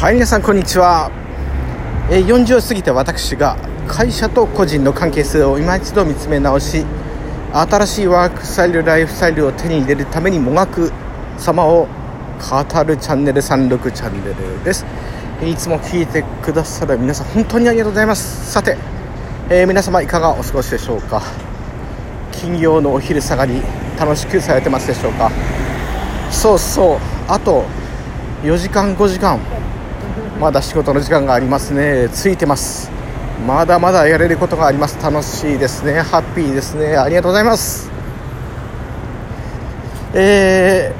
はい皆さんこんにちは、え、40を過ぎた私が会社と個人の関係性を今一度見つめ直し新しいワークスタイルライフスタイルを手に入れるためにもがく様を語るチャンネル36チャンネルです。いつも聞いてくださる皆さん本当にありがとうございます。さて、えー、皆様いかがお過ごしでしょうか？金曜のお昼下がり楽しくされてますでしょうか？そうそう。あと4時間5時間。まだ仕事の時間がありますね。ついてます。まだまだやれることがあります。楽しいですね。ハッピーですね。ありがとうございます。え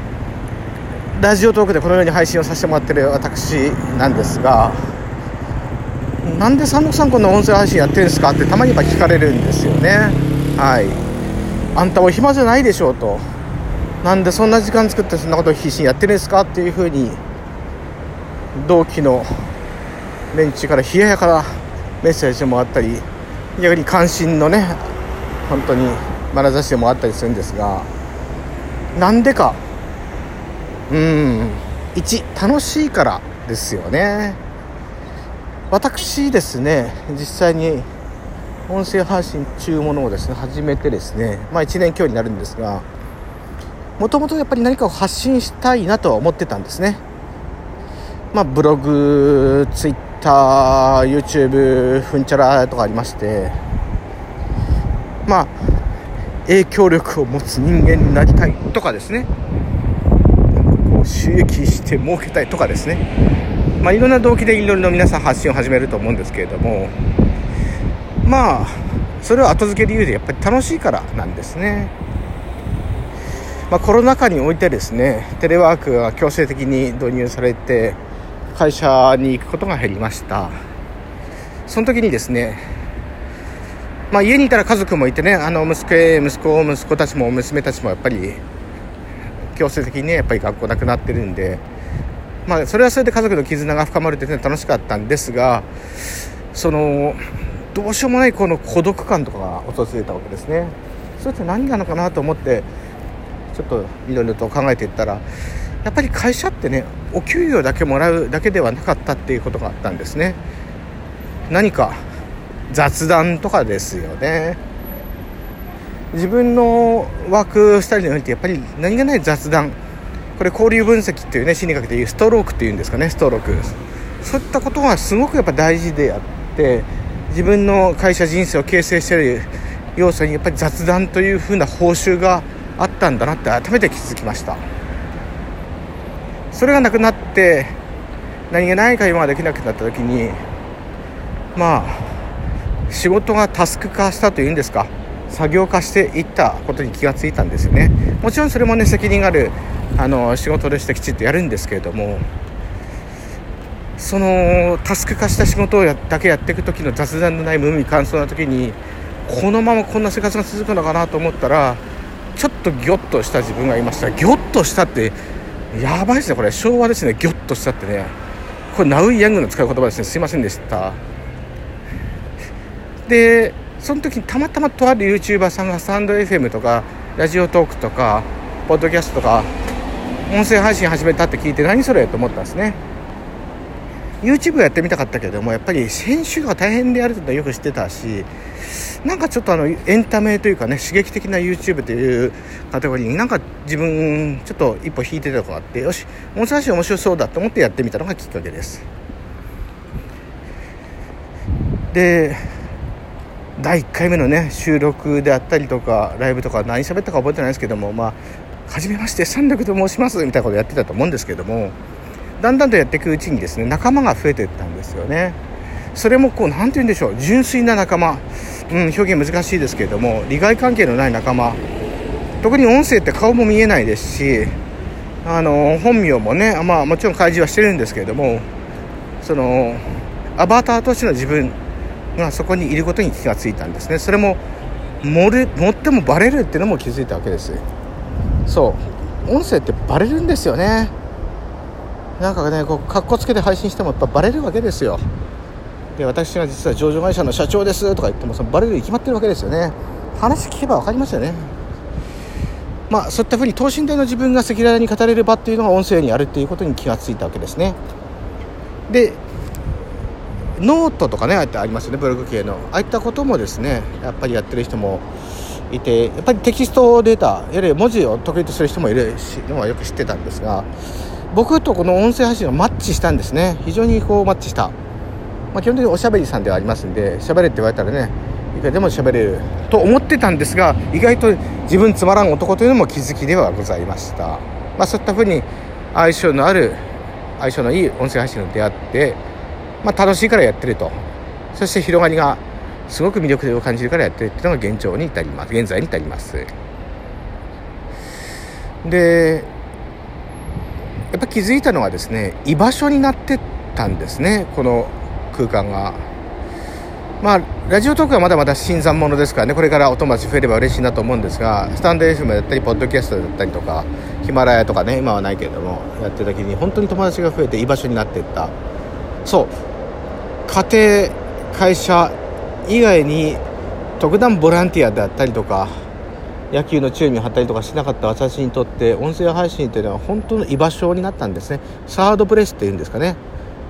ー、ラジオトークでこのように配信をさせてもらってる私なんですがなんで三六さんこんな音声配信やってるんですかってたまには聞かれるんですよね。はい。あんたも暇じゃないでしょうと。なんでそんな時間作ってそんなことを必死にやってるんですかっていうふうに同期の連中から冷ややかなメッセージもあったり逆に関心のね本当に眼差しでもあったりするんですがなんでかうん1楽しいからですよね。私ですね実際に音声配信中ものをですね始めてですねまあ1年強になるんですがもともとやっぱり何かを発信したいなとは思ってたんですね。まあブログツイッター YouTube ふんちゃらとかありましてまあ影響力を持つ人間になりたいとかですね。こう収益して儲けたいとかですね。まあいろんな動機でいろいろ皆さん発信を始めると思うんですけれどもまあそれは後付け理由でやっぱり楽しいからなんですね。まあ、コロナ禍においてですねテレワークが強制的に導入されて会社に行くことが減りました。その時にですねまあ、家にいたら家族もいてねあの息子息子息子たちも娘たちもやっぱり強制的にねやっぱり学校なくなってるんでまあそれはそれで家族の絆が深まるって、ね、楽しかったんですがそのどうしようもないこの孤独感とかが訪れたわけですね。それって何なのかなと思ってちょっといろいろと考えていったらやっぱり会社ってねお給料だけもらうだけではなかったっていうことがあったんですね。何か雑談とかですよね。自分のワークスタイルにおいてやっぱり何気ない雑談。これ交流分析っていうね心理学でいうストロークっていうんですかねストローク。そういったことがすごくやっぱ大事であって自分の会社人生を形成してる要素にやっぱり雑談というふうな報酬があったんだなって改めて気づきました。それがなくなって何気ない会話ができなくなった時にまあ仕事がタスク化したというんですか。作業化していったことに気がついたんですよね。もちろんそれもね責任があるあの仕事でしてきちっとやるんですけれどもそのタスク化した仕事をやだけやっていく時の雑談のない無味乾燥な時にこのままこんな生活が続くのかなと思ったらちょっとギョッとした自分がいました。ギョッとしたってやばいですねこれ。昭和ですね。ギョッとしちゃってね。これナウイヤングの使う言葉ですね。すいませんでした。でその時にたまたまとある YouTuber さんがスタンド FM とかラジオトークとかポッドキャストとか音声配信始めたって聞いて何それと思ったんですね。YouTube やってみたかったけどもやっぱり編集が大変であるとよく知ってたしなんかちょっとあのエンタメというかね刺激的な YouTube というカテゴリーになんか自分ちょっと一歩引いてたとこがあってよしもう少し面白そうだと思ってやってみたのがきっかけです。で第1回目のね収録であったりとかライブとか何喋ったか覚えてないですけどもまあ初めまして三楽と申しますみたいなことやってたと思うんですけどもだんだんとやっていくうちにですね仲間が増えていったんですよね。それもこう何て言うんでしょう。純粋な仲間。うん、表現難しいですけれども利害関係のない仲間。特に音声って顔も見えないですしあの本名もね、まあ、もちろん開示はしてるんですけれどもそのアバターとしての自分がそこにいることに気がついたんですね。それも盛る持ってもバレるっていうのも気づいたわけです。そう。音声ってバレるんですよね。なんかねこうかっこつけて配信してもやっぱバレるわけですよ。で私が実は上場会社の社長ですとか言ってもそのバレるに決まってるわけですよね。話聞けば分かりますよね。まあそういったふうに等身大の自分が赤裸々に語れる場っていうのが音声にあるっていうことに気がついたわけですね。でノートとかねああってありますよねブログ系の。ああいったこともですねやっぱりやってる人もいてやっぱりテキストデータいわゆる文字を得意とする人もいるしのはよく知ってたんですが僕とこの音声配信がマッチしたんですね。非常にこうマッチした、まあ、基本的におしゃべりさんではありますんでしゃべれって言われたらねいくらでも喋れると思ってたんですが意外と自分つまらん男というのも気づきではございました、まあ、そういったふうに相性のある相性のいい音声配信に出会って、まあ、楽しいからやってると。そして広がりがすごく魅力を感じるからやってるっていうのが現状に至ります。現在に至ります。でっぱ気づいたのはですね居場所になってたんですねこの空間が。まあラジオトークはまだまだ新参者ですからねこれからお友達増えれば嬉しいなと思うんですがスタンド FM だったりポッドキャストだったりとかヒマラヤとかね今はないけれどもやってる時に本当に友達が増えて居場所になってった。そう。家庭会社以外に特段ボランティアであったりとか野球の注意を張ったりとかしなかった私にとって音声配信というのは本当の居場所になったんですね。サードプレスっていうんですかね。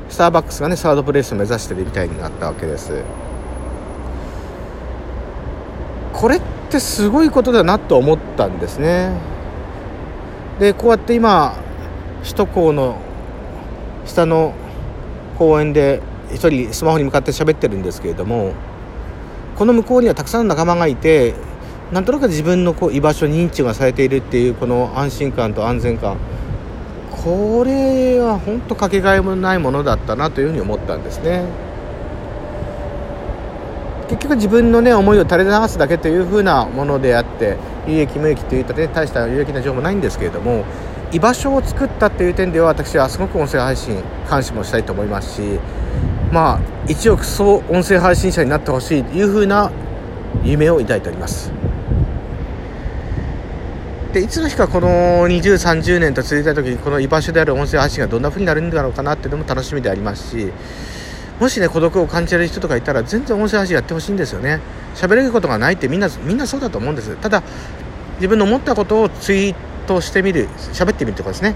スターバックスがねサードプレスを目指してるみたいになったわけです。これってすごいことだなと思ったんですね。でこうやって今首都高の下の公園で一人スマホに向かって喋ってるんですけれどもこの向こうにはたくさんの仲間がいてなんとなく自分のこう居場所認知がされているっていうこの安心感と安全感。これは本当かけがえもないものだったなというふうに思ったんですね。結局自分のね思いを垂れ流すだけというふうなものであって有益無益といったね大した有益な情報ないんですけれども居場所を作ったっていう点では私はすごく音声配信監視もしたいと思いますしまあ一億総音声配信者になってほしいというふうな夢を抱いております。でいつの日かこの2030年と続いた時にこの居場所である音声配信がどんなふうになるんだろうかなっていうのも楽しみでありますしもしね孤独を感じる人とかいたら全然音声配信やってほしいんですよね。喋れることがないってみんなみんなそうだと思うんです。ただ自分の思ったことをツイートしてみる喋ってみるとかですね。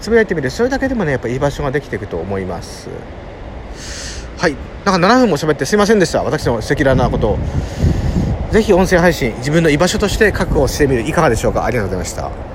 つぶやいてみる。それだけでもねやっぱ居場所ができていくと思います。はい。なんか7分も喋ってすいませんでした。私の赤裸々なことを。ぜひ音声配信自分の居場所として確保してみるいかがでしょうか？ありがとうございました。